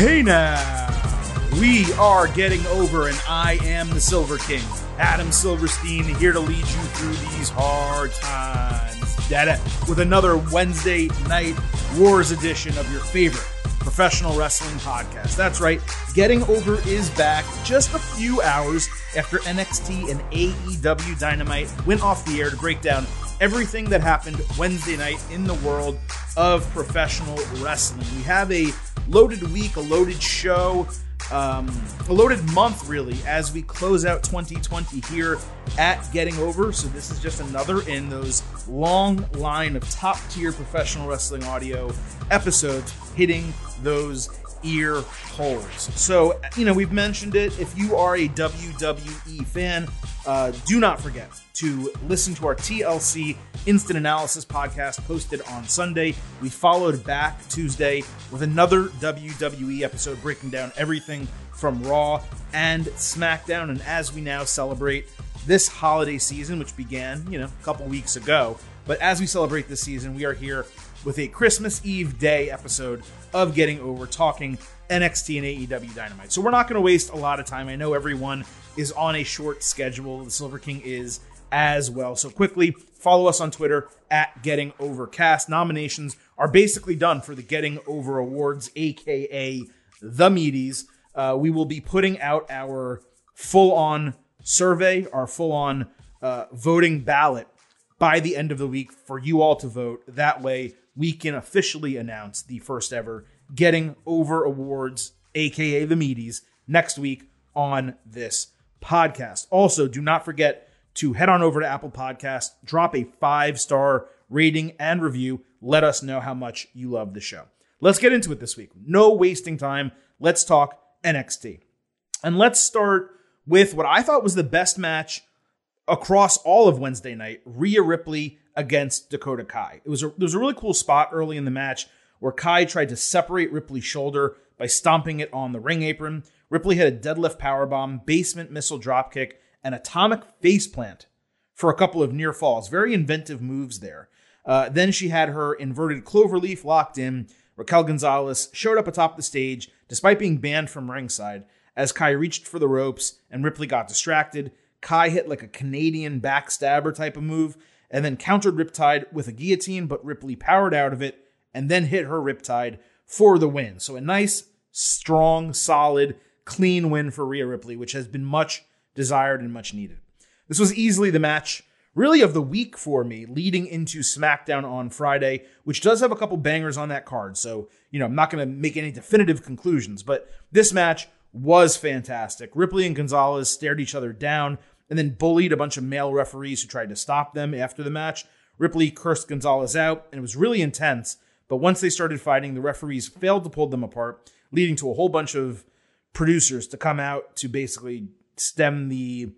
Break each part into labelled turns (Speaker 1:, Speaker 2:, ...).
Speaker 1: Hey now, we are getting over, and I am the Silver King, Adam Silverstein, here to lead you through these hard times. With another Wednesday night Wars edition of your favorite professional wrestling podcast. That's right, Getting Over is back just a few hours after NXT and AEW Dynamite went off the air to break down everything that happened Wednesday night in the world of professional wrestling. We have a loaded week, a loaded show, um, a loaded month, really, as we close out 2020 here at Getting Over. So, this is just another in those long line of top tier professional wrestling audio episodes hitting those ear holes. So, you know, we've mentioned it. If you are a WWE fan, uh, do not forget to listen to our TLC Instant Analysis podcast posted on Sunday. We followed back Tuesday with another WWE episode breaking down everything from Raw and SmackDown. And as we now celebrate this holiday season, which began, you know, a couple weeks ago, but as we celebrate this season, we are here with a Christmas Eve Day episode of Getting Over, talking NXT and AEW Dynamite. So we're not going to waste a lot of time. I know everyone is on a short schedule. The Silver King is as well. So quickly follow us on Twitter at Getting Overcast. Nominations are basically done for the Getting Over Awards, aka the Meaties. Uh, we will be putting out our full on survey, our full on uh, voting ballot by the end of the week for you all to vote. That way, we can officially announce the first ever Getting Over Awards, aka the Meaties, next week on this podcast. Also, do not forget to head on over to Apple Podcast, drop a five star rating and review. Let us know how much you love the show. Let's get into it this week. No wasting time. Let's talk NXT. And let's start with what I thought was the best match across all of Wednesday night Rhea Ripley against Dakota Kai. It was a, there was a really cool spot early in the match where Kai tried to separate Ripley's shoulder by stomping it on the ring apron. Ripley had a deadlift powerbomb, basement missile dropkick, and atomic faceplant for a couple of near falls. Very inventive moves there. Uh, then she had her inverted cloverleaf locked in. Raquel Gonzalez showed up atop the stage despite being banned from ringside as Kai reached for the ropes and Ripley got distracted. Kai hit like a Canadian backstabber type of move and then countered Riptide with a guillotine, but Ripley powered out of it and then hit her Riptide for the win. So a nice, strong, solid, clean win for Rhea Ripley, which has been much desired and much needed. This was easily the match, really, of the week for me, leading into SmackDown on Friday, which does have a couple bangers on that card. So, you know, I'm not going to make any definitive conclusions, but this match was fantastic. Ripley and Gonzalez stared each other down and then bullied a bunch of male referees who tried to stop them after the match. Ripley cursed Gonzalez out, and it was really intense. But once they started fighting, the referees failed to pull them apart, leading to a whole bunch of producers to come out to basically stem the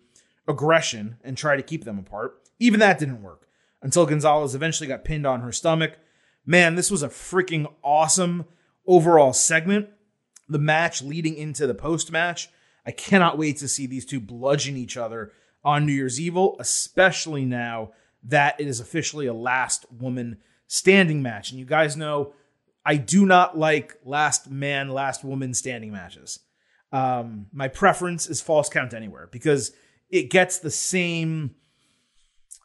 Speaker 1: aggression and try to keep them apart. Even that didn't work until Gonzalez eventually got pinned on her stomach. Man, this was a freaking awesome overall segment. The match leading into the post match. I cannot wait to see these two bludgeon each other on New Year's Evil, especially now that it is officially a last woman standing match. And you guys know I do not like last man, last woman standing matches. Um, my preference is falls count anywhere because it gets the same,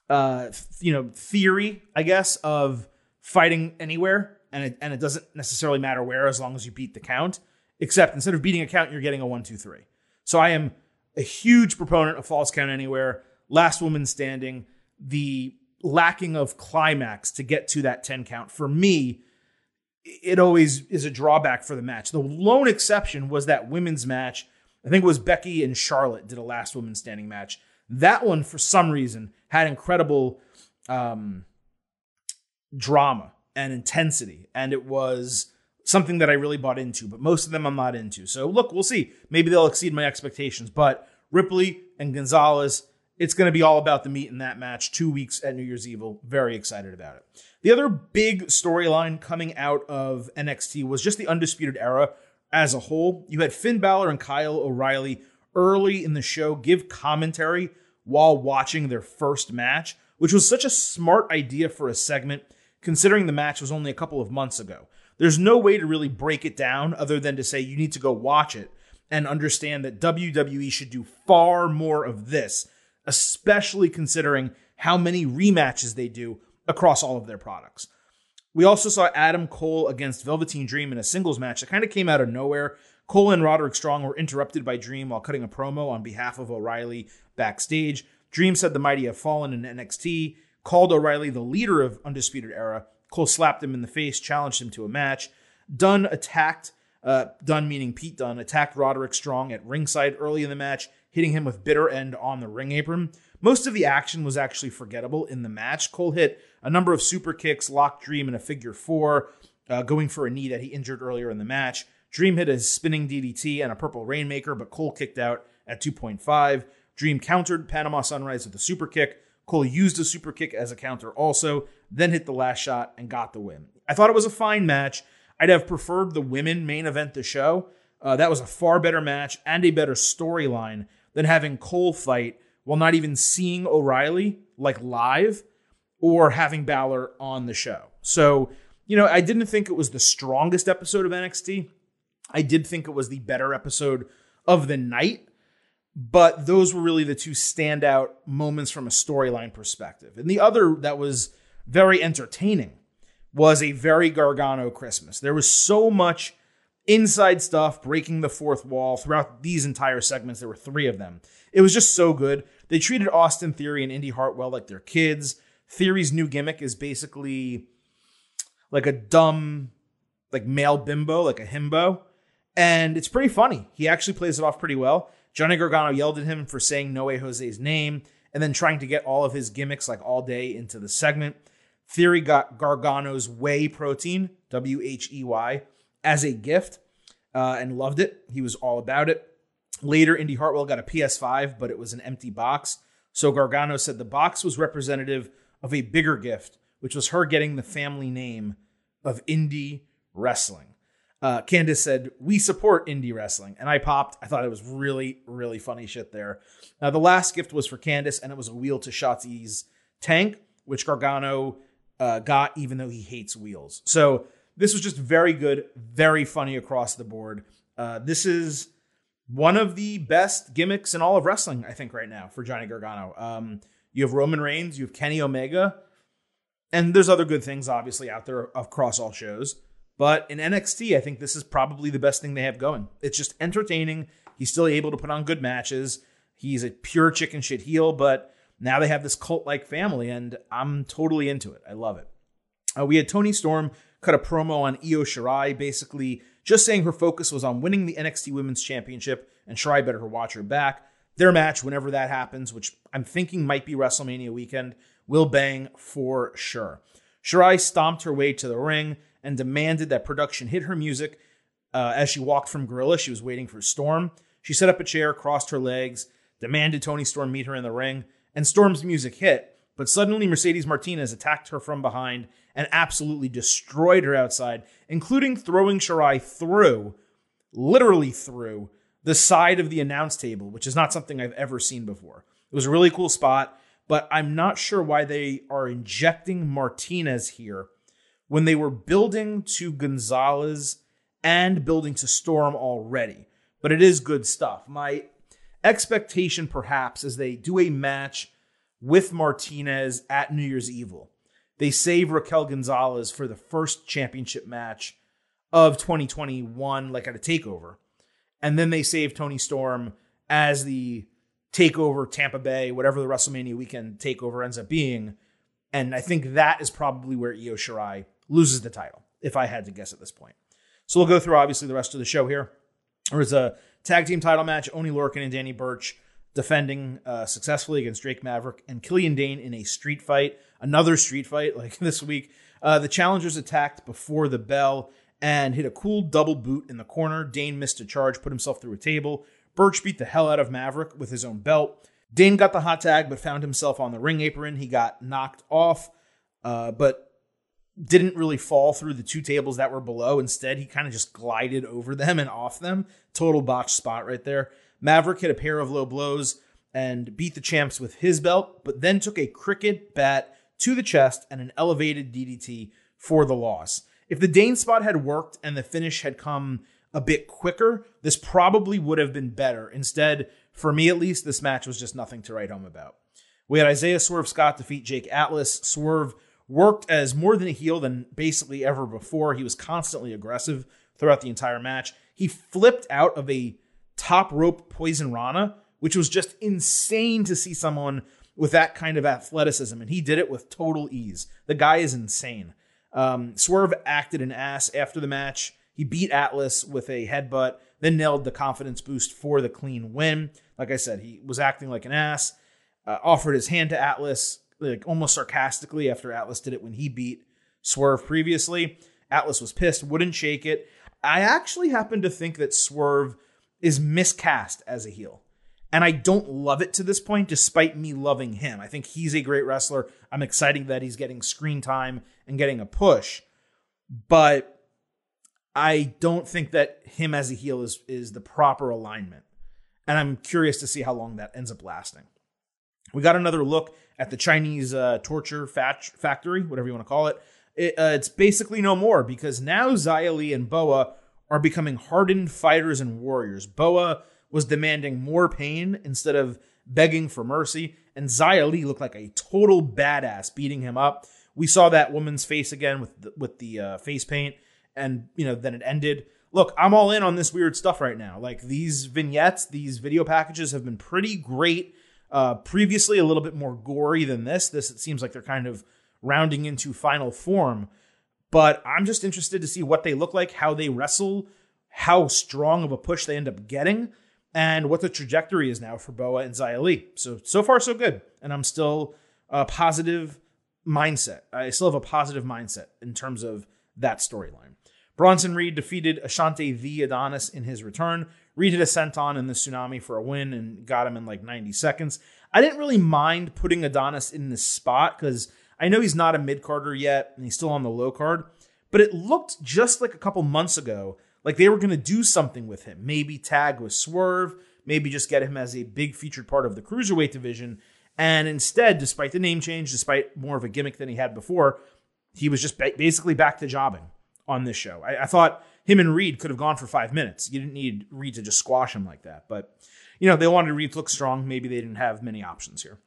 Speaker 1: uh, you know, theory, I guess, of fighting anywhere, and it and it doesn't necessarily matter where as long as you beat the count. Except instead of beating a count, you're getting a one, two, three. So I am a huge proponent of falls count anywhere, last woman standing, the lacking of climax to get to that 10 count. For me, it always is a drawback for the match. The lone exception was that women's match. I think it was Becky and Charlotte did a last woman standing match. That one, for some reason, had incredible um, drama and intensity, and it was something that I really bought into. But most of them I'm not into. So look, we'll see. Maybe they'll exceed my expectations. But Ripley and Gonzalez, it's going to be all about the meat in that match. Two weeks at New Year's Evil. Very excited about it. The other big storyline coming out of NXT was just the Undisputed Era as a whole. You had Finn Balor and Kyle O'Reilly early in the show give commentary while watching their first match, which was such a smart idea for a segment considering the match was only a couple of months ago. There's no way to really break it down other than to say you need to go watch it and understand that WWE should do far more of this, especially considering how many rematches they do across all of their products. We also saw Adam Cole against Velveteen Dream in a singles match that kind of came out of nowhere. Cole and Roderick Strong were interrupted by Dream while cutting a promo on behalf of O'Reilly backstage. Dream said the mighty have fallen in NXT, called O'Reilly the leader of Undisputed Era. Cole slapped him in the face, challenged him to a match. Dunne attacked, uh, Dunne meaning Pete Dunne, attacked Roderick Strong at ringside early in the match, hitting him with bitter end on the ring apron. Most of the action was actually forgettable in the match. Cole hit a number of super kicks, locked Dream in a figure four, uh, going for a knee that he injured earlier in the match. Dream hit a spinning DDT and a purple rainmaker, but Cole kicked out at 2.5. Dream countered Panama Sunrise with a super kick. Cole used a super kick as a counter also, then hit the last shot and got the win. I thought it was a fine match. I'd have preferred the women main event the show. Uh, that was a far better match and a better storyline than having Cole fight while not even seeing O'Reilly like live or having Balor on the show. So, you know, I didn't think it was the strongest episode of NXT. I did think it was the better episode of the night, but those were really the two standout moments from a storyline perspective. And the other that was very entertaining was a very Gargano Christmas. There was so much inside stuff breaking the fourth wall throughout these entire segments. There were three of them. It was just so good. They treated Austin Theory and Indi Hartwell like their kids. Theory's new gimmick is basically like a dumb, like male bimbo, like a himbo. And it's pretty funny. He actually plays it off pretty well. Johnny Gargano yelled at him for saying No Way Jose's name and then trying to get all of his gimmicks like all day into the segment. Theory got Gargano's whey protein, W H E Y, as a gift uh, and loved it. He was all about it. Later, Indi Hartwell got a PS5, but it was an empty box. So Gargano said the box was representative of a bigger gift, which was her getting the family name of indie wrestling. Uh, Candice said, We support indie wrestling. And I popped. I thought it was really, really funny shit there. Uh, the last gift was for Candice, and it was a wheel to Shotzi's tank, which Gargano uh, got, even though he hates wheels. So this was just very good, very funny across the board. Uh, this is one of the best gimmicks in all of wrestling, I think, right now for Johnny Gargano. Um, you have Roman Reigns, you have Kenny Omega, and there's other good things obviously out there across all shows. But in NXT, I think this is probably the best thing they have going. It's just entertaining. He's still able to put on good matches. He's a pure chicken shit heel, but now they have this cult like family, and I'm totally into it. I love it. Uh, we had Toni Storm cut a promo on Io Shirai, basically just saying her focus was on winning the NXT Women's Championship, and Shirai better watch her back. Their match, whenever that happens, which I'm thinking might be WrestleMania weekend, will bang for sure. Shirai stomped her way to the ring and demanded that production hit her music. Uh, as she walked from Gorilla, she was waiting for Storm. She set up a chair, crossed her legs, demanded Toni Storm meet her in the ring, and Storm's music hit. But suddenly, Mercedes Martinez attacked her from behind and absolutely destroyed her outside, including throwing Shirai through, literally through, the side of the announce table, which is not something I've ever seen before. It was a really cool spot, but I'm not sure why they are injecting Martinez here when they were building to Gonzalez and building to Storm already. But it is good stuff. My expectation, perhaps, is they do a match with Martinez at New Year's Evil. They save Raquel Gonzalez for the first championship match of 2021, like at a takeover. And then they save Toni Storm as the takeover Tampa Bay, whatever the WrestleMania weekend takeover ends up being. And I think that is probably where Io Shirai loses the title, if I had to guess at this point. So we'll go through obviously the rest of the show here. There was a tag team title match, Oney Lorcan and Danny Burch defending uh, successfully against Drake Maverick and Killian Dain in a street fight, another street fight like this week. Uh, the challengers attacked before the bell and hit a cool double boot in the corner. Dain missed a charge, put himself through a table. Burch beat the hell out of Maverick with his own belt. Dane got the hot tag, but found himself on the ring apron. He got knocked off, uh, but didn't really fall through the two tables that were below. Instead, he kind of just glided over them and off them. Total botch spot right there. Maverick hit a pair of low blows and beat the champs with his belt, but then took a cricket bat to the chest and an elevated DDT for the loss. If the Dain spot had worked and the finish had come a bit quicker, this probably would have been better. Instead, for me at least, this match was just nothing to write home about. We had Isaiah Swerve Scott defeat Jake Atlas. Swerve worked as more than a heel than basically ever before. He was constantly aggressive throughout the entire match. He flipped out of a top rope poison rana, which was just insane to see someone with that kind of athleticism. And he did it with total ease. The guy is insane. Um, Swerve acted an ass after the match. He beat Atlas with a headbutt, then nailed the confidence boost for the clean win. Like I said, he was acting like an ass, uh, offered his hand to Atlas, like almost sarcastically after Atlas did it when he beat Swerve previously. Atlas was pissed, wouldn't shake it. I actually happen to think that Swerve is miscast as a heel. And I don't love it to this point, despite me loving him. I think he's a great wrestler. I'm excited that he's getting screen time and getting a push. But I don't think that him as a heel is, is the proper alignment. And I'm curious to see how long that ends up lasting. We got another look at the Chinese uh, torture factory, whatever you want to call it. it uh, it's basically no more because now Xia Li and Boa are becoming hardened fighters and warriors. Boa was demanding more pain instead of begging for mercy, and Xia looked like a total badass beating him up. We saw that woman's face again with the, with the uh, face paint, and you know then it ended. Look, I'm all in on this weird stuff right now. Like these vignettes, these video packages have been pretty great. Uh, previously, a little bit more gory than this. This it seems like they're kind of rounding into final form. But I'm just interested to see what they look like, how they wrestle, how strong of a push they end up getting, and what the trajectory is now for Boa and Xia. So, so far, so good. And I'm still a positive mindset. I still have a positive mindset in terms of that storyline. Bronson Reed defeated Ashante the Adonis in his return. Reed hit a senton in the tsunami for a win and got him in like 90 seconds. I didn't really mind putting Adonis in this spot because I know he's not a mid carder yet and he's still on the low card, but it looked just like a couple months ago like they were going to do something with him. Maybe tag with Swerve, maybe just get him as a big featured part of the cruiserweight division. And instead, despite the name change, despite more of a gimmick than he had before, he was just basically back to jobbing on this show. I, I thought him and Reed could have gone for five minutes. You didn't need Reed to just squash him like that. But, you know, they wanted Reed to look strong. Maybe they didn't have many options here.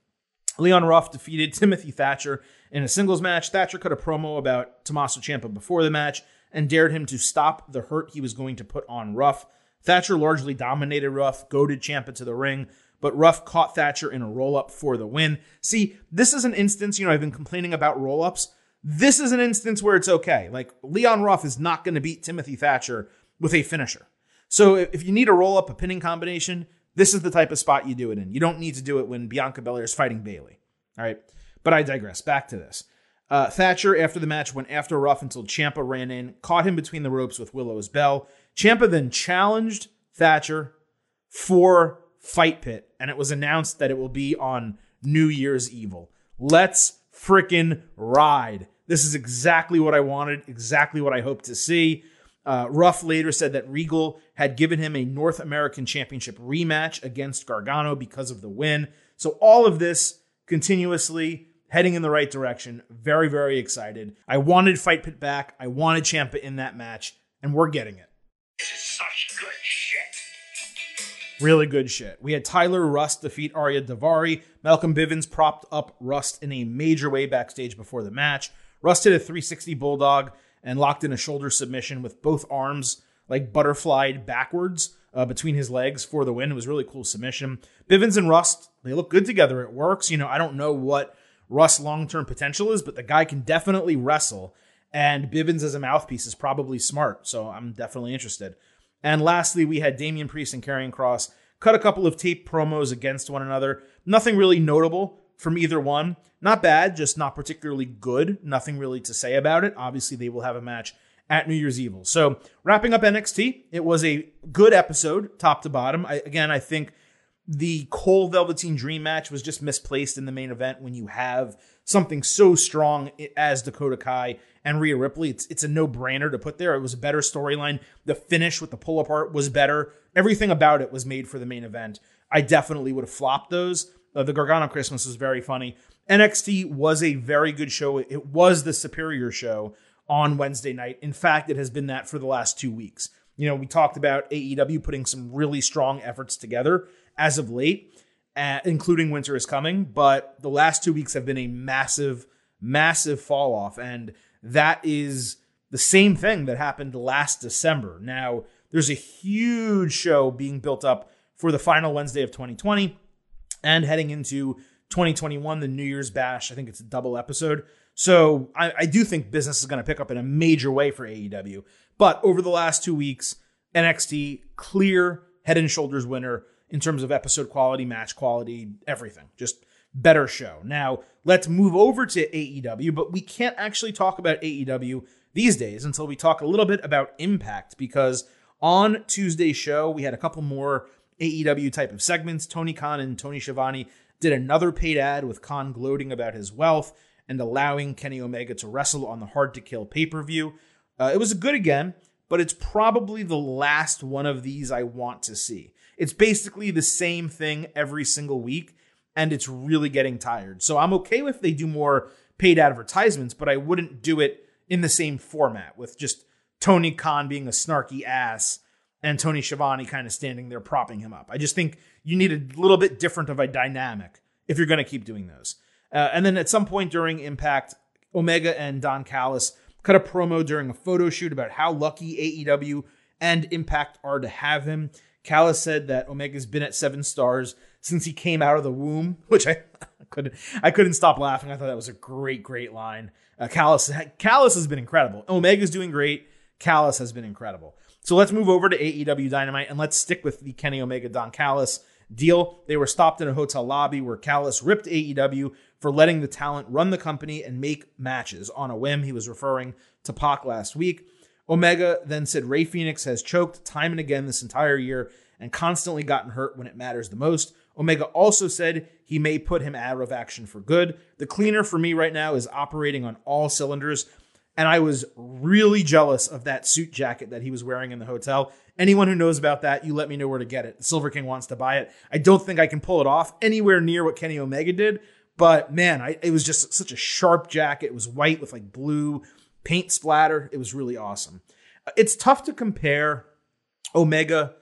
Speaker 1: Leon Ruff defeated Timothy Thatcher in a singles match. Thatcher cut a promo about Tommaso Ciampa before the match and dared him to stop the hurt he was going to put on Ruff. Thatcher largely dominated Ruff, goaded Ciampa to the ring, but Ruff caught Thatcher in a roll up for the win. See, this is an instance, you know, I've been complaining about roll ups. This is an instance where it's okay. Like Leon Ruff is not going to beat Timothy Thatcher with a finisher. So if you need a roll up, a pinning combination, this is the type of spot you do it in. You don't need to do it when Bianca Belair is fighting Bayley. All right. But I digress. Back to this. Uh, Thatcher, after the match, went after Ruff until Ciampa ran in, caught him between the ropes with Willow's bell. Ciampa then challenged Thatcher for Fight Pit, and it was announced that it will be on New Year's Evil. Let's freaking ride. This is exactly what I wanted, exactly what I hoped to see. Uh, Ruff later said that Regal had given him a North American Championship rematch against Gargano because of the win. So all of this continuously heading in the right direction. Very, very excited. I wanted Fight Pit back. I wanted Ciampa in that match, and we're getting it.
Speaker 2: This is such good shit.
Speaker 1: Really good shit. We had Tyler Rust defeat Ariya Daivari. Malcolm Bivens propped up Rust in a major way backstage before the match. Rust hit a 360 bulldog and locked in a shoulder submission with both arms like butterflied backwards uh, between his legs for the win. It was really cool submission. Bivens and Rust, they look good together. It works. You know, I don't know what Rust's long term potential is, but the guy can definitely wrestle. And Bivens as a mouthpiece is probably smart. So I'm definitely interested. And lastly, we had Damian Priest and Karrion Kross cut a couple of tape promos against one another. Nothing really notable from either one. Not bad, just not particularly good. Nothing really to say about it. Obviously, they will have a match at New Year's Evil. So, wrapping up NXT, it was a good episode, top to bottom. I, again, I think the Cole Velveteen Dream match was just misplaced in the main event when you have something so strong as Dakota Kai and Rhea Ripley. It's it's a no brainer to put there. It was a better storyline. The finish with the pull apart was better. Everything about it was made for the main event. I definitely would have flopped those. Uh, the Gargano Christmas was very funny. NXT was a very good show. It was the superior show on Wednesday night. In fact, it has been that for the last two weeks. You know, we talked about AEW putting some really strong efforts together as of late, uh, including Winter is Coming, but the last two weeks have been a massive, massive fall off. And that is the same thing that happened last December. Now, there's a huge show being built up for the final Wednesday of 2020 and heading into 2021, the New Year's Bash. I think it's a double episode. So I, I do think business is going to pick up in a major way for AEW. But over the last two weeks, NXT clear head and shoulders winner in terms of episode quality, match quality, everything. Just better show. Now, let's move over to AEW, but we can't actually talk about AEW these days until we talk a little bit about Impact because on Tuesday's show, we had a couple more AEW type of segments. Tony Khan and Tony Schiavone did another paid ad with Khan gloating about his wealth and allowing Kenny Omega to wrestle on the Hard to Kill pay per view. Uh, it was a good again, but it's probably the last one of these I want to see. It's basically the same thing every single week, and it's really getting tired. So I'm okay if they do more paid advertisements, but I wouldn't do it in the same format with just Tony Khan being a snarky ass and Tony Schiavone kind of standing there propping him up. I just think you need a little bit different of a dynamic if you're going to keep doing those. Uh, and then at some point during Impact, Omega and Don Callis cut a promo during a photo shoot about how lucky AEW and Impact are to have him. Callis said that Omega's been at seven stars since he came out of the womb, which I, couldn't I couldn't stop laughing. I thought that was a great, great line. Uh, Callis Callis has been incredible. Omega's doing great. Callis has been incredible. So let's move over to AEW Dynamite and let's stick with the Kenny Omega Don Callis deal. They were stopped in a hotel lobby where Callis ripped AEW for letting the talent run the company and make matches on a whim. He was referring to Pac last week. Omega then said Rey Fenix has choked time and again this entire year and constantly gotten hurt when it matters the most. Omega also said he may put him out of action for good. The cleaner for me right now is operating on all cylinders. And I was really jealous of that suit jacket that he was wearing in the hotel. Anyone who knows about that, you let me know where to get it. Silver King wants to buy it. I don't think I can pull it off anywhere near what Kenny Omega did, but man, I, it was just such a sharp jacket. It was white with like blue paint splatter. It was really awesome. It's tough to compare Omega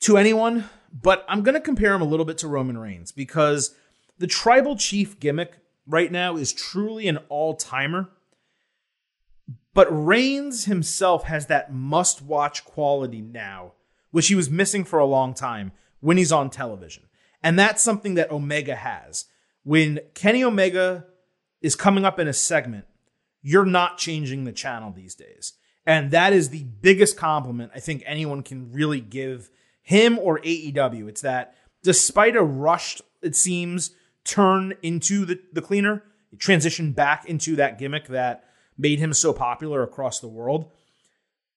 Speaker 1: to anyone, but I'm going to compare him a little bit to Roman Reigns because the tribal chief gimmick right now is truly an all timer. But Reigns himself has that must watch quality now, which he was missing for a long time when he's on television. And that's something that Omega has when Kenny Omega is coming up in a segment, you're not changing the channel these days. And that is the biggest compliment I think anyone can really give him or AEW. It's that despite a rushed, it seems, turn into the, the cleaner, transition back into that gimmick that made him so popular across the world.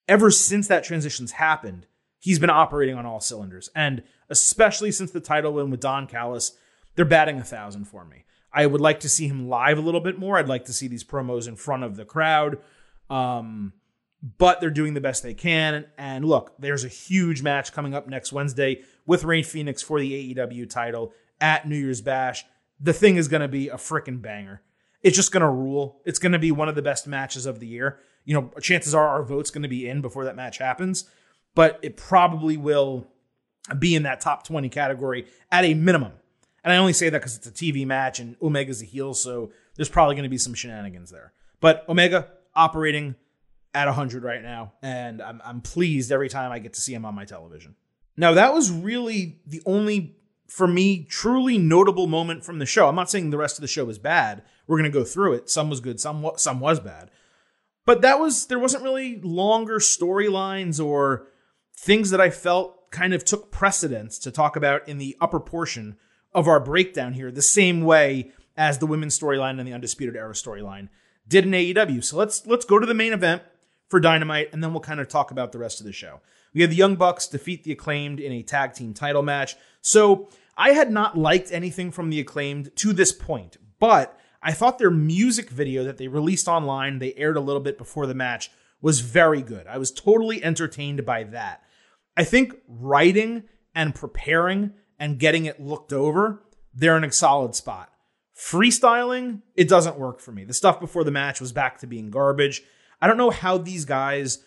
Speaker 1: Ever since that transition's happened, he's been operating on all cylinders. And especially since the title win with Don Callis, they're batting a thousand for me. I would like to see him live a little bit more. I'd like to see these promos in front of the crowd. Um, but they're doing the best they can. And look, there's a huge match coming up next Wednesday with Rey Fenix for the AEW title at New Year's Bash. The thing is going to be a freaking banger. It's just going to rule. It's going to be one of the best matches of the year. You know, chances are our vote's going to be in before that match happens, but it probably will be in that top 20 category at a minimum. And I only say that because it's a TV match and Omega's a heel, so there's probably going to be some shenanigans there. But Omega operating at 100 right now, and I'm, I'm pleased every time I get to see him on my television. Now, that was really the only, for me, truly notable moment from the show. I'm not saying the rest of the show was bad. We're going to go through it. Some was good, some, some was bad. But that was, there wasn't really longer storylines or things that I felt kind of took precedence to talk about in the upper portion of our breakdown here the same way as the women's storyline and the Undisputed Era storyline did in AEW. So let's let's go to the main event for Dynamite, and then we'll kind of talk about the rest of the show. We have the Young Bucks defeat the Acclaimed in a tag team title match. So I had not liked anything from the Acclaimed to this point, but I thought their music video that they released online, they aired a little bit before the match, was very good. I was totally entertained by that. I think writing and preparing and getting it looked over, they're in a solid spot. Freestyling, it doesn't work for me. The stuff before the match was back to being garbage. I don't know how these guys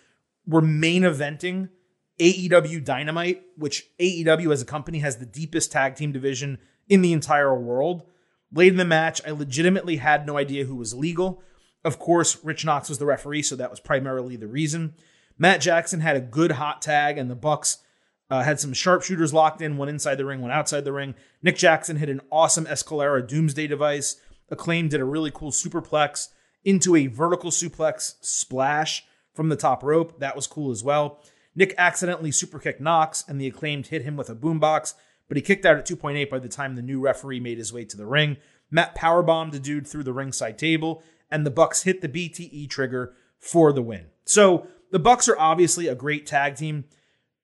Speaker 1: were main eventing AEW Dynamite, which AEW as a company has the deepest tag team division in the entire world. Late in the match, I legitimately had no idea who was legal. Of course, Rick Knox was the referee, so that was primarily the reason. Matt Jackson had a good hot tag, and the Bucks uh, had some sharpshooters locked in, one inside the ring, one outside the ring. Nick Jackson hit an awesome Escalera Doomsday device. Acclaim did a really cool superplex into a vertical suplex splash from the top rope. That was cool as well. Nick accidentally superkicked Knox, and the acclaimed hit him with a boombox, but he kicked out at 2.8 by the time the new referee made his way to the ring. Matt powerbombed a dude through the ringside table, and the Bucks hit the BTE trigger for the win. So the Bucks are obviously a great tag team.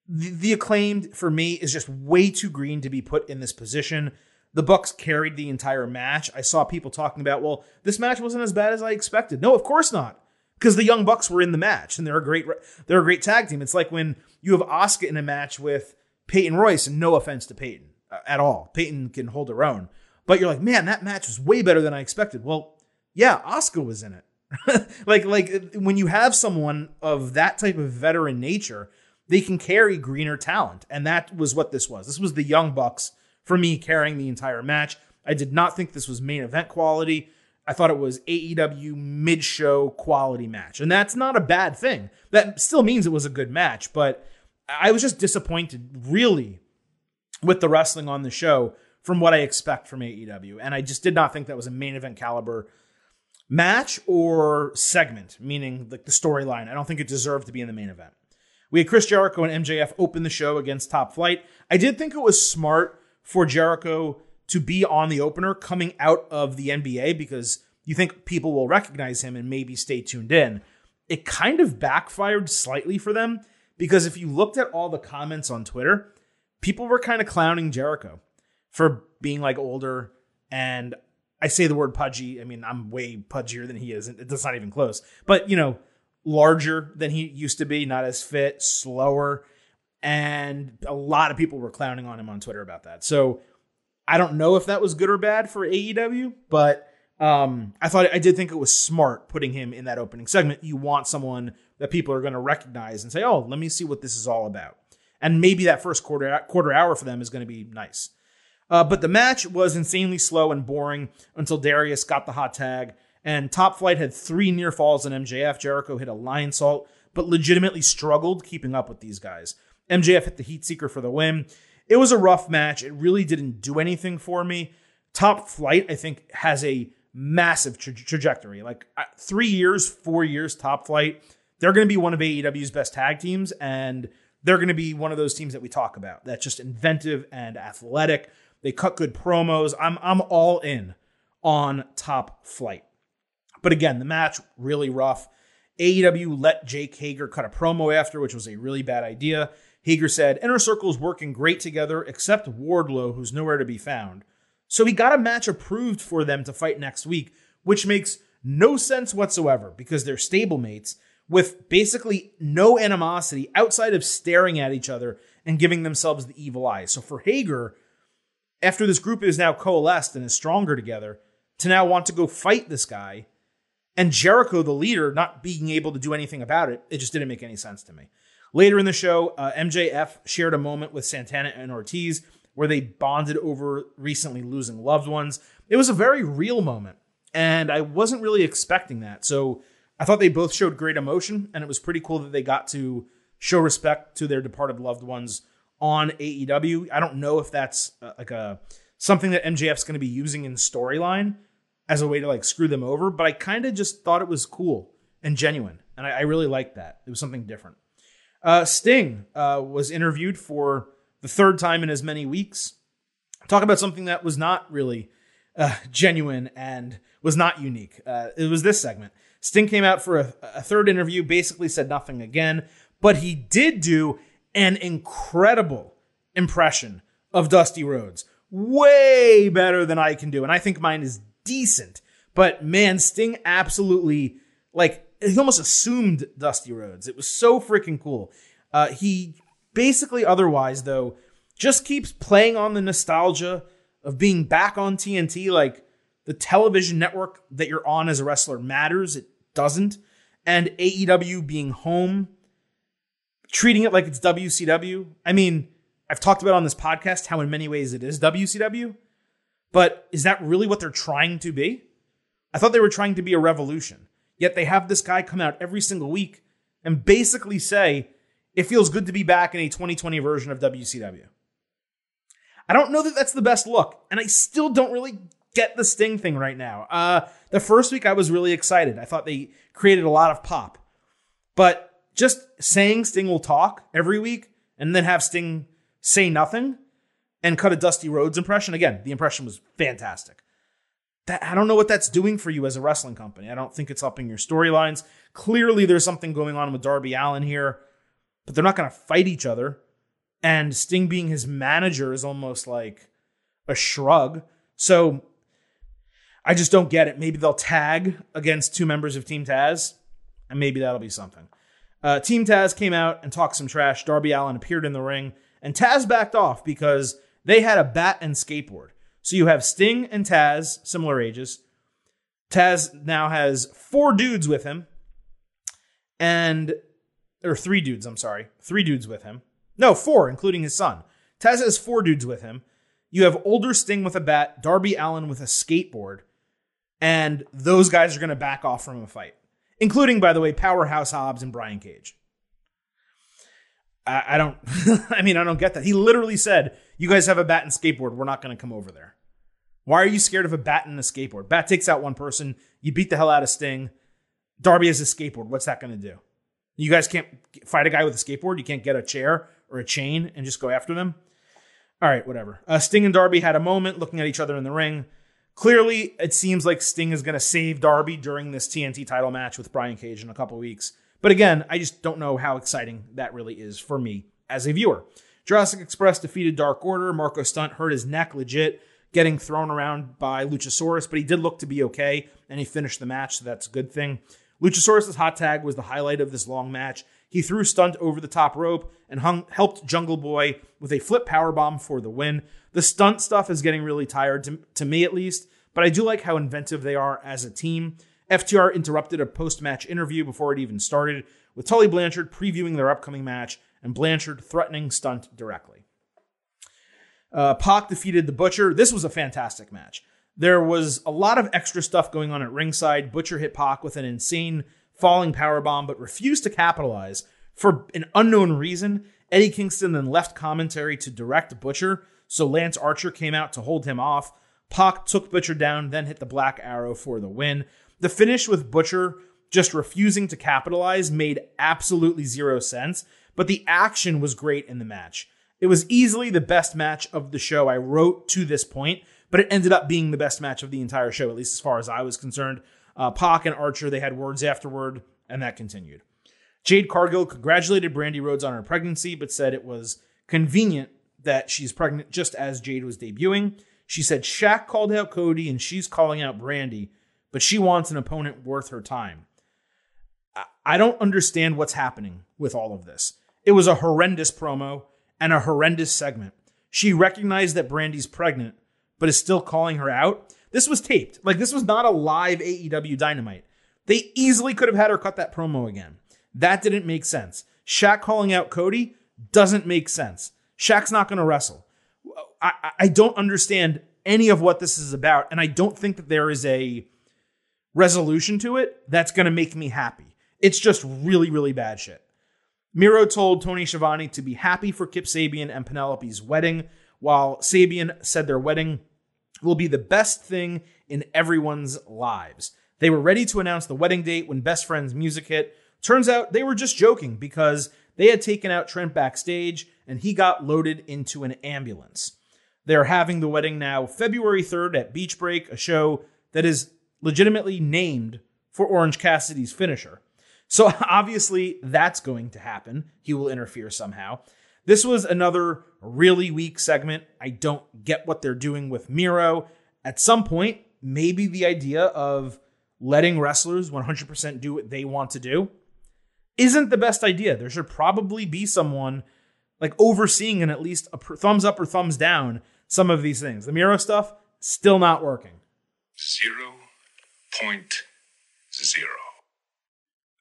Speaker 1: The, the acclaimed for me is just way too green to be put in this position. The Bucks carried the entire match. I saw people talking about, well, this match wasn't as bad as I expected. No, of course not because the Young Bucks were in the match and they're a great they're a great tag team. It's like when you have Oscar in a match with Peyton Royce, and no offense to Peyton uh, at all, Peyton can hold her own, but you're like, man, that match was way better than I expected. Well, yeah, Oscar was in it. like like when you have someone of that type of veteran nature, they can carry greener talent, and that was what this was. This was the Young Bucks for me carrying the entire match. I did not think this was main event quality. I thought it was AEW mid show quality match. And that's not a bad thing. That still means it was a good match, but I was just disappointed, really, with the wrestling on the show from what I expect from AEW. And I just did not think that was a main event caliber match or segment, meaning like the storyline. I don't think it deserved to be in the main event. We had Chris Jericho and MJF open the show against Top Flight. I did think it was smart for Jericho to be on the opener coming out of the NBA because you think people will recognize him and maybe stay tuned in. It kind of backfired slightly for them because if you looked at all the comments on Twitter, people were kind of clowning Jericho for being like older and I say the word pudgy. I mean, I'm way pudgier than he is. It's not even close. But, you know, larger than he used to be, not as fit, slower. And a lot of people were clowning on him on Twitter about that. So I don't know if that was good or bad for AEW, but um, I thought I did think it was smart putting him in that opening segment. You want someone that people are going to recognize and say, "Oh, let me see what this is all about." And maybe that first quarter quarter hour for them is going to be nice. Uh, but the match was insanely slow and boring until Darius got the hot tag. And Top Flight had three near falls on MJF. Jericho hit a Lionsault, but legitimately struggled keeping up with these guys. MJF hit the Heat Seeker for the win it was a rough match. It really didn't do anything for me. Top Flight, I think, has a massive tra- trajectory. Like three years, four years, Top Flight. They're going to be one of AEW's best tag teams, and they're going to be one of those teams that we talk about. That's just inventive and athletic. They cut good promos. I'm I'm all in on Top Flight. But again, the match really rough. AEW let Jake Hager cut a promo after, which was a really bad idea. Hager said, Inner Circle's working great together, except Wardlow, who's nowhere to be found. So he got a match approved for them to fight next week, which makes no sense whatsoever because they're stablemates with basically no animosity outside of staring at each other and giving themselves the evil eye. So for Hager, after this group is now coalesced and is stronger together, to now want to go fight this guy and Jericho, the leader, not being able to do anything about it, it just didn't make any sense to me. Later in the show, uh, MJF shared a moment with Santana and Ortiz where they bonded over recently losing loved ones. It was a very real moment, and I wasn't really expecting that. So I thought they both showed great emotion, and it was pretty cool that they got to show respect to their departed loved ones on AEW. I don't know if that's uh, like a something that MJF's going to be using in storyline as a way to like screw them over, but I kind of just thought it was cool and genuine, and I, I really liked that. It was something different. Uh, Sting uh, was interviewed for the third time in as many weeks. Talk about something that was not really uh, genuine and was not unique. Uh, it was this segment. Sting came out for a, a third interview, basically said nothing again, but he did do an incredible impression of Dusty Rhodes. Way better than I can do. And I think mine is decent. But man, Sting absolutely like he almost assumed Dusty Rhodes. It was so freaking cool. Uh, he basically, otherwise though, just keeps playing on the nostalgia of being back on TNT. Like the television network that you're on as a wrestler matters. It doesn't. and AEW being home, treating it like it's WCW. I mean, I've talked about on this podcast how in many ways it is WCW, but is that really what they're trying to be? I thought they were trying to be a revolution. Yet they have this guy come out every single week and basically say, it feels good to be back in a 2020 version of WCW. I don't know that that's the best look, and I still don't really get the Sting thing right now. Uh, the first week I was really excited. I thought they created a lot of pop. But just saying Sting will talk every week and then have Sting say nothing and cut a Dusty Rhodes impression. Again, the impression was fantastic. That I don't know what that's doing for you as a wrestling company. I don't think it's helping your storylines. Clearly there's something going on with Darby Allin here, but they're not going to fight each other. And Sting being his manager is almost like a shrug. So I just don't get it. Maybe they'll tag against two members of Team Taz, and maybe that'll be something. Uh, Team Taz came out and talked some trash. Darby Allin appeared in the ring, and Taz backed off because they had a bat and skateboard. So you have Sting and Taz, similar ages. Taz now has four dudes with him, and or three dudes. I'm sorry, three dudes with him. No, four, including his son. Taz has four dudes with him. You have older Sting with a bat, Darby Allin with a skateboard, and those guys are going to back off from a fight, including, by the way, Powerhouse Hobbs and Brian Cage. I, I don't, I mean, I don't get that. He literally said, You guys have a bat and skateboard. We're not going to come over there. Why are you scared of a bat and a skateboard? Bat takes out one person. You beat the hell out of Sting. Darby has a skateboard. What's that going to do? You guys can't fight a guy with a skateboard. You can't get a chair or a chain and just go after them. All right, whatever. Uh, Sting and Darby had a moment looking at each other in the ring. Clearly, it seems like Sting is going to save Darby during this TNT title match with Brian Cage in a couple weeks. But again, I just don't know how exciting that really is for me as a viewer. Jurassic Express defeated Dark Order. Marco Stunt hurt his neck legit, getting thrown around by Luchasaurus, but he did look to be okay, and he finished the match, so that's a good thing. Luchasaurus' hot tag was the highlight of this long match. He threw Stunt over the top rope and hung, helped Jungle Boy with a flip power bomb for the win. The stunt stuff is getting really tired, to, to me at least, but I do like how inventive they are as a team. FTR interrupted a post match interview before it even started, with Tully Blanchard previewing their upcoming match and Blanchard threatening Stunt directly. Uh, Pac defeated the Butcher. This was a fantastic match. There was a lot of extra stuff going on at ringside. Butcher hit Pac with an insane falling powerbomb, but refused to capitalize. For an unknown reason, Eddie Kingston then left commentary to direct Butcher, so Lance Archer came out to hold him off. Pac took Butcher down, then hit the Black Arrow for the win. The finish with Butcher just refusing to capitalize made absolutely zero sense, but the action was great in the match. It was easily the best match of the show I wrote to this point, but it ended up being the best match of the entire show, at least as far as I was concerned. Uh, Pac and Archer, they had words afterward, and that continued. Jade Cargill congratulated Brandi Rhodes on her pregnancy, but said it was convenient that she's pregnant just as Jade was debuting. She said Shaq called out Cody and she's calling out Brandy, but she wants an opponent worth her time. I don't understand what's happening with all of this. It was a horrendous promo and a horrendous segment. She recognized that Brandi's pregnant, but is still calling her out. This was taped. Like, this was not a live AEW dynamite. They easily could have had her cut that promo again. That didn't make sense. Shaq calling out Cody doesn't make sense. Shaq's not going to wrestle. I, I don't understand any of what this is about, and I don't think that there is a resolution to it that's going to make me happy. It's just really, really bad shit. Miro told Tony Schiavone to be happy for Kip Sabian and Penelope's wedding, while Sabian said their wedding will be the best thing in everyone's lives. They were ready to announce the wedding date when Best Friends music hit. Turns out they were just joking because they had taken out Trent backstage and he got loaded into an ambulance. They're having the wedding now February 3rd at Beach Break, a show that is legitimately named for Orange Cassidy's finisher. So obviously that's going to happen. He will interfere somehow. This was another really weak segment. I don't get what they're doing with Miro. At some point, maybe the idea of letting wrestlers 100% do what they want to do isn't the best idea. There should probably be someone like overseeing and at least a thumbs up or thumbs down some of these things. The Miro stuff still not working.
Speaker 2: Zero point zero.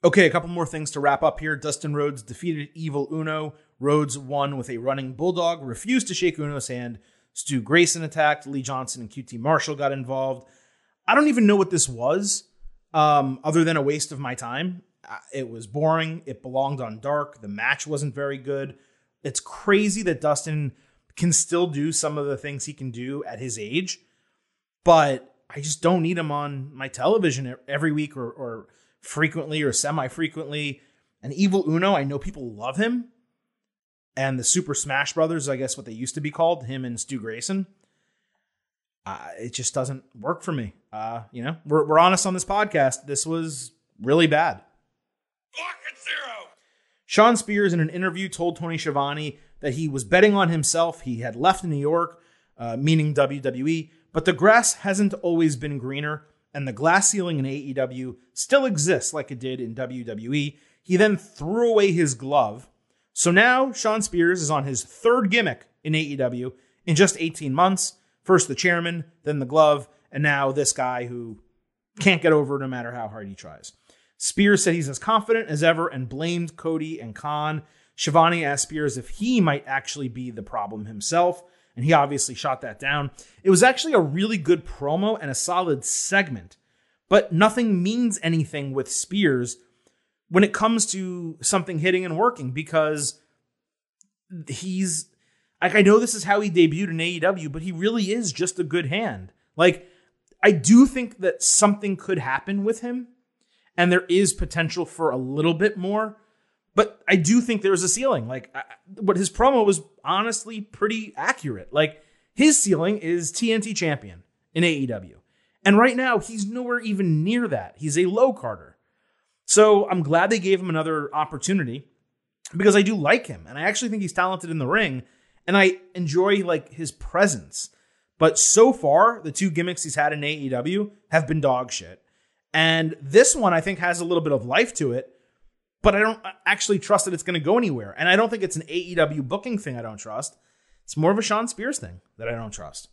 Speaker 1: Okay, a couple more things to wrap up here. Dustin Rhodes defeated Evil Uno. Rhodes won with a running bulldog, refused to shake Uno's hand. Stu Grayson attacked. Lee Johnson and QT Marshall got involved. I don't even know what this was, um, other than a waste of my time. Uh, It was boring. It belonged on dark. The match wasn't very good. It's crazy that Dustin can still do some of the things he can do at his age, but I just don't need him on my television every week or, or frequently or semi frequently. And Evil Uno, I know people love him. And the Super Smash Brothers, I guess what they used to be called, him and Stu Grayson. Uh, it just doesn't work for me. Uh, you know, we're, we're honest on this podcast. This was really bad.
Speaker 2: Block at zero.
Speaker 1: Shawn Spears, in an interview, told Tony Schiavone that he was betting on himself. He had left New York, uh, meaning WWE, but the grass hasn't always been greener, and the glass ceiling in AEW still exists like it did in WWE. He then threw away his glove. So now Shawn Spears is on his third gimmick in AEW in just 18 months. First the chairman, then the glove, and now this guy who can't get over no matter how hard he tries. Spears said he's as confident as ever and blamed Cody and Khan. Schiavone asked Spears if he might actually be the problem himself, and he obviously shot that down. It was actually a really good promo and a solid segment, but nothing means anything with Spears when it comes to something hitting and working because he's like I know this is how he debuted in AEW, but he really is just a good hand. Like I do think that something could happen with him and there is potential for a little bit more. But I do think there's a ceiling. Like, I, what his promo was honestly pretty accurate. Like, his ceiling is TNT champion in AEW. And right now, he's nowhere even near that. He's a low carder. So I'm glad they gave him another opportunity because I do like him. And I actually think he's talented in the ring. And I enjoy like his presence. But so far, the two gimmicks he's had in AEW have been dog shit. And this one, I think, has a little bit of life to it, but I don't actually trust that it's going to go anywhere. And I don't think it's an AEW booking thing I don't trust. It's more of a Shawn Spears thing that I don't trust.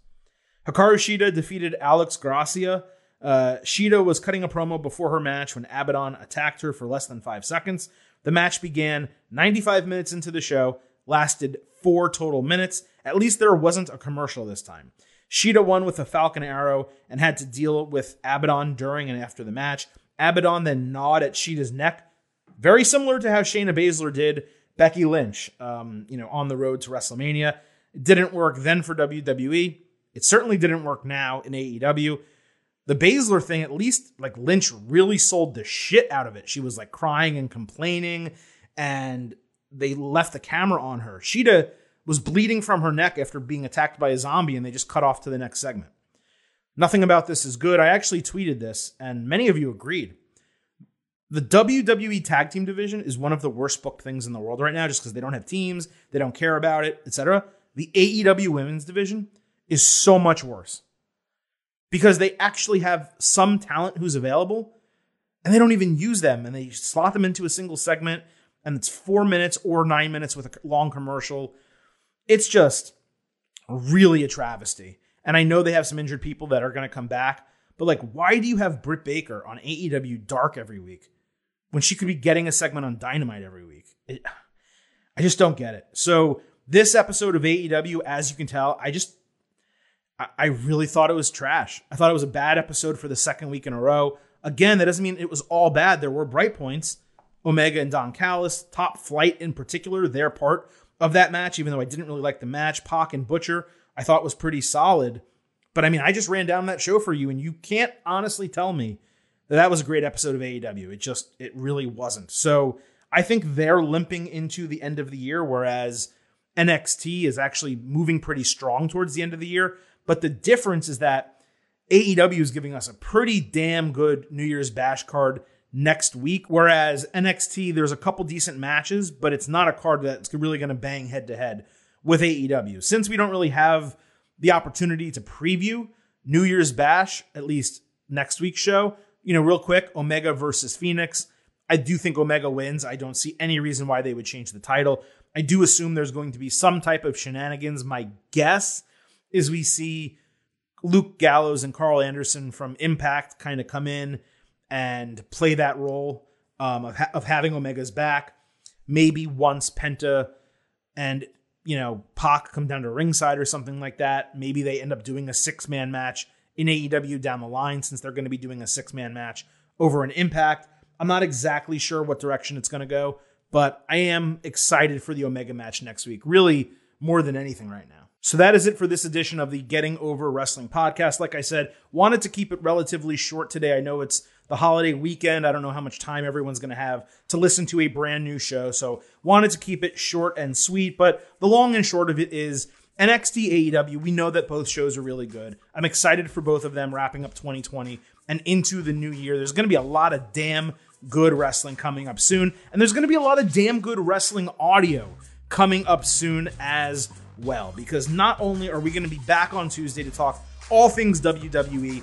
Speaker 1: Hikaru Shida defeated Alex Gracia. Uh, Shida was cutting a promo before her match when Abaddon attacked her for less than five seconds. The match began 95 minutes into the show, lasted four total minutes. At least there wasn't a commercial this time. Shida won with a Falcon Arrow and had to deal with Abaddon during and after the match. Abaddon then gnawed at Shida's neck, very similar to how Shayna Baszler did Becky Lynch, um, you know, on the road to WrestleMania. It didn't work then for WWE. It certainly didn't work now in AEW. The Baszler thing, at least, like Lynch really sold the shit out of it. She was like crying and complaining, and they left the camera on her. Shida was bleeding from her neck after being attacked by a zombie, and they just cut off to the next segment. Nothing about this is good. I actually tweeted this, and many of you agreed. The WWE tag team division is one of the worst booked things in the world right now, just because they don't have teams, they don't care about it, etc. The AEW women's division is so much worse because they actually have some talent who's available, and they don't even use them, and they slot them into a single segment, and it's four minutes or nine minutes with a long commercial it's just really a travesty. And I know they have some injured people that are going to come back, but like, why do you have Britt Baker on AEW Dark every week when she could be getting a segment on Dynamite every week? It, I just don't get it. So this episode of AEW, as you can tell, I just I, I really thought it was trash. I thought it was a bad episode for the second week in a row. Again, that doesn't mean it was all bad. There were bright points. Omega and Don Callis, top flight in particular, their part of that match, even though I didn't really like the match. Pac and Butcher, I thought was pretty solid. But I mean, I just ran down that show for you, and you can't honestly tell me that was a great episode of AEW. It just, it really wasn't. So I think they're limping into the end of the year, whereas NXT is actually moving pretty strong towards the end of the year. But the difference is that AEW is giving us a pretty damn good New Year's Bash card next week. Whereas NXT, there's a couple decent matches, but it's not a card that's really going to bang head to head with AEW. Since we don't really have the opportunity to preview New Year's Bash, at least next week's show, you know, real quick Omega versus Fenix. I do think Omega wins. I don't see any reason why they would change the title. I do assume there's going to be some type of shenanigans. My guess is we see Luke Gallows and Karl Anderson from Impact kind of come in and play that role um, of, ha- of having Omega's back. Maybe once Penta and you know Pac come down to ringside or something like that. Maybe they end up doing a six man match in AEW down the line since they're going to be doing a six man match over an Impact. I'm not exactly sure what direction it's going to go, but I am excited for the Omega match next week. Really, more than anything right now. So that is it for this edition of the Getting Over Wrestling podcast. Like I said, wanted to keep it relatively short today. I know it's the holiday weekend. I don't know how much time everyone's going to have to listen to a brand new show. So wanted to keep it short and sweet. But the long and short of it is NXT AEW. We know that both shows are really good. I'm excited for both of them wrapping up 2020 and into the new year. There's going to be a lot of damn good wrestling coming up soon. And there's going to be a lot of damn good wrestling audio coming up soon as well. Because not only are we going to be back on Tuesday to talk all things WWE,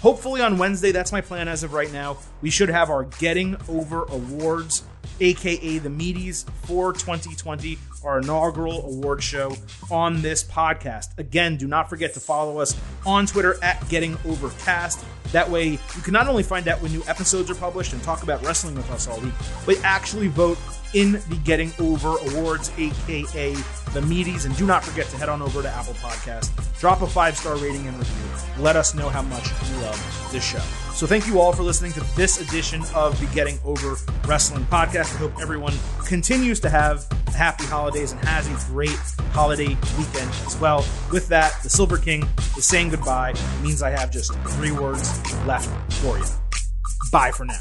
Speaker 1: hopefully on Wednesday, that's my plan as of right now, we should have our Getting Over Awards, aka the Meaties for 2020, our inaugural award show on this podcast. Again, do not forget to follow us on Twitter at Getting Overcast. That way, you can not only find out when new episodes are published and talk about wrestling with us all week, but actually vote in the Getting Over Awards, aka the Meaties. And do not forget to head on over to Apple Podcast, drop a five star rating and review. Let us know how much you love this show. So thank you all for listening to this edition of the Getting Over Wrestling podcast. I hope everyone continues to have happy holidays and has a great holiday weekend as well. With that, the Silver King is saying goodbye. It means I have just three words left for you. Bye for now.